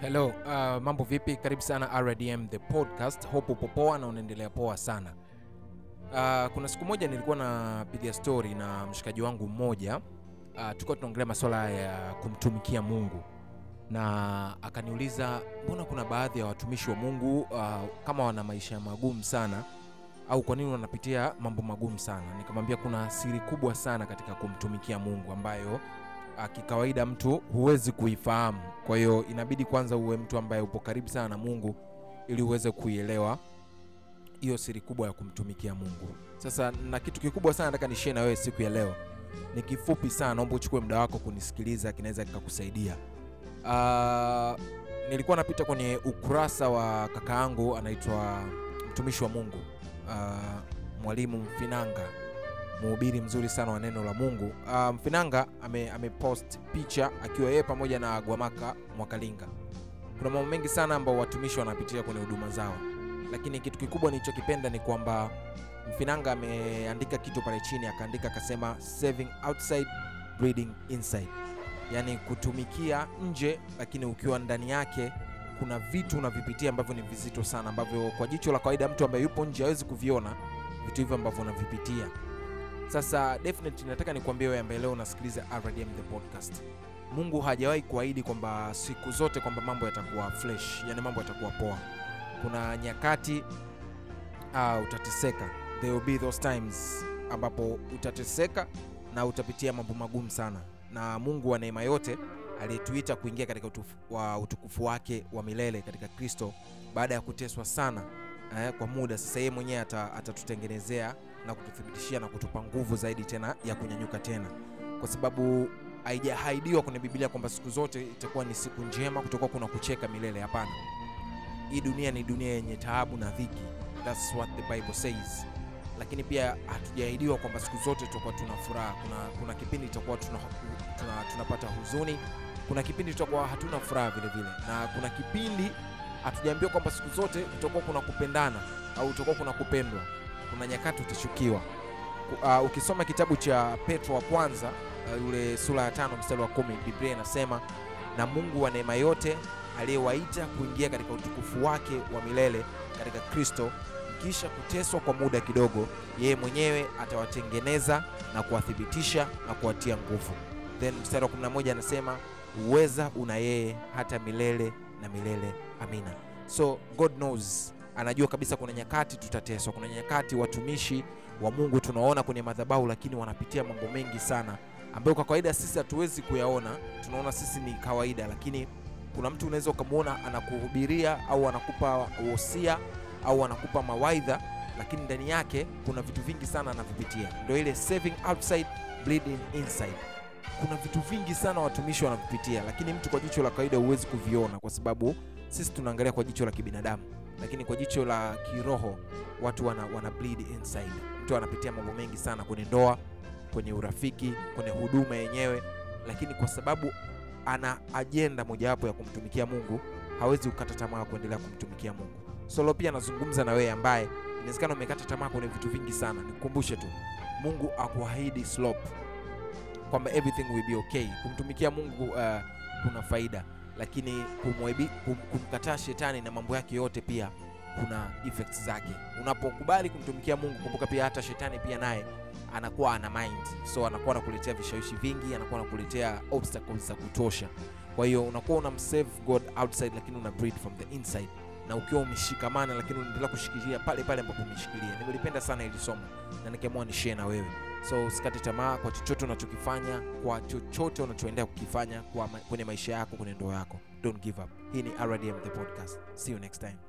Hello, uh, mambo vipi? Karibu sana RDM the podcast. Hope upo na unaendelea poa sana. Uh, kuna siku moja nilikuwa napiga story na mshikaji wangu mmoja uh, tulikuwa tunaongelea masuala ya kumtumikia Mungu na akaniuliza mbona kuna baadhi ya watumishi wa Mungu uh, kama wana maisha magumu sana au kwa nini wanapitia mambo magumu sana. Nikamwambia kuna siri kubwa sana katika kumtumikia Mungu ambayo kikawaida mtu huwezi kuifahamu. Kwa hiyo inabidi kwanza uwe mtu ambaye upo karibu sana na Mungu ili uweze kuielewa hiyo siri kubwa ya kumtumikia Mungu. Sasa na kitu kikubwa sana nataka nishie na wewe siku ya leo. Ni kifupi sana, naomba uchukue muda wako kunisikiliza, kinaweza kikakusaidia. Uh, nilikuwa napita kwenye ukurasa wa kaka yangu anaitwa mtumishi wa Mungu uh, mwalimu Mfinanga mhubiri mzuri sana wa neno la Mungu. Uh, Mfinanga ame, amepost picha akiwa yeye pamoja na Gwamaka Mwakalinga. Kuna mambo mengi sana ambao watumishi wanapitia kwenye huduma zao, lakini kitu kikubwa nilichokipenda ni kwamba Mfinanga ameandika kitu pale chini, akaandika akasema, serving outside breeding inside, yaani kutumikia nje, lakini ukiwa ndani yake kuna vitu unavipitia ambavyo ni vizito sana, ambavyo kwa jicho la kawaida mtu ambaye yupo nje hawezi kuviona vitu hivyo ambavyo unavipitia. Sasa definitely nataka nikwambie wewe ambaye leo unasikiliza RDM the podcast. Mungu hajawahi kuahidi kwamba siku zote kwamba mambo yatakuwa fresh, yani mambo yatakuwa poa. Kuna nyakati uh, utateseka. There will be those times ambapo utateseka na utapitia mambo magumu sana, na Mungu wa neema yote aliyetuita kuingia katika utufu, wa utukufu wake wa milele katika Kristo baada ya kuteswa sana eh, kwa muda sasa, yeye mwenyewe ata- atatutengenezea na kututhibitishia na kutupa nguvu zaidi tena ya kunyanyuka tena, kwa sababu haijahaidiwa kwenye Biblia kwamba siku zote itakuwa ni siku njema, kutokuwa kuna kucheka milele. Hapana, hii dunia ni dunia yenye taabu na dhiki, that's what the Bible says. Lakini pia hatujaahidiwa kwamba siku zote tutakuwa tuna furaha. Kuna, kuna kipindi tutakuwa tuna, tuna, huzuni, kuna kipindi tutakuwa hatuna furaha vile vile, na kuna kipindi hatujaambiwa kwamba siku zote utakuwa kuna kupendana au utakuwa kuna kupendwa kuna nyakati utachukiwa. Uh, ukisoma kitabu cha Petro wa kwanza uh, yule sura ya tano mstari wa kumi Biblia inasema na Mungu wa neema yote aliyewaita kuingia katika utukufu wake wa milele katika Kristo, kisha kuteswa kwa muda kidogo, yeye mwenyewe atawatengeneza na kuwathibitisha na kuwatia nguvu. Then mstari wa 11 anasema uweza una yeye hata milele na milele. Amina. So God knows anajua kabisa kuna nyakati tutateswa, kuna nyakati watumishi wa Mungu tunaona kwenye madhabahu, lakini wanapitia mambo mengi sana ambayo kwa kawaida sisi hatuwezi kuyaona, tunaona sisi ni kawaida, lakini kuna mtu unaweza ukamwona anakuhubiria au anakupa wosia au anakupa mawaidha, lakini ndani yake kuna vitu vingi sana anavipitia. Ndio ile saving outside bleeding inside. Kuna vitu vingi sana watumishi wanavipitia, lakini mtu kwa jicho la kawaida huwezi kuviona, kwa sababu sisi tunaangalia kwa jicho la kibinadamu lakini kwa jicho la kiroho watu wana, wana bleed inside. Mtu anapitia mambo mengi sana kwenye ndoa, kwenye urafiki, kwenye huduma yenyewe, lakini kwa sababu ana ajenda mojawapo ya kumtumikia Mungu, hawezi kukata tamaa kuendelea kumtumikia Mungu. Solo pia anazungumza na wewe ambaye inawezekana umekata tamaa kwenye vitu vingi sana. Nikukumbushe tu, Mungu akuahidi slope kwamba everything will be okay. Kumtumikia Mungu uh, kuna faida lakini kumwebi, kum, kumkataa shetani na mambo yake yote pia kuna effects zake. Unapokubali kumtumikia Mungu, kumbuka pia hata shetani pia naye anakuwa ana mind, so anakuwa anakuletea vishawishi vingi, anakuwa anakuletea obstacles za kutosha. Kwa hiyo unakuwa una msave God outside, lakini una breed from the inside, na ukiwa umeshikamana, lakini unaendelea kushikilia pale pale ambapo umeshikilia. Nimelipenda sana ili somo na nikiamua ni share na wewe, so usikate tamaa kwa chochote unachokifanya, kwa chochote unachoendelea kukifanya kwenye maisha yako, kwenye ndoa yako. Don't give up. Hii ni RDM the podcast. See you next time.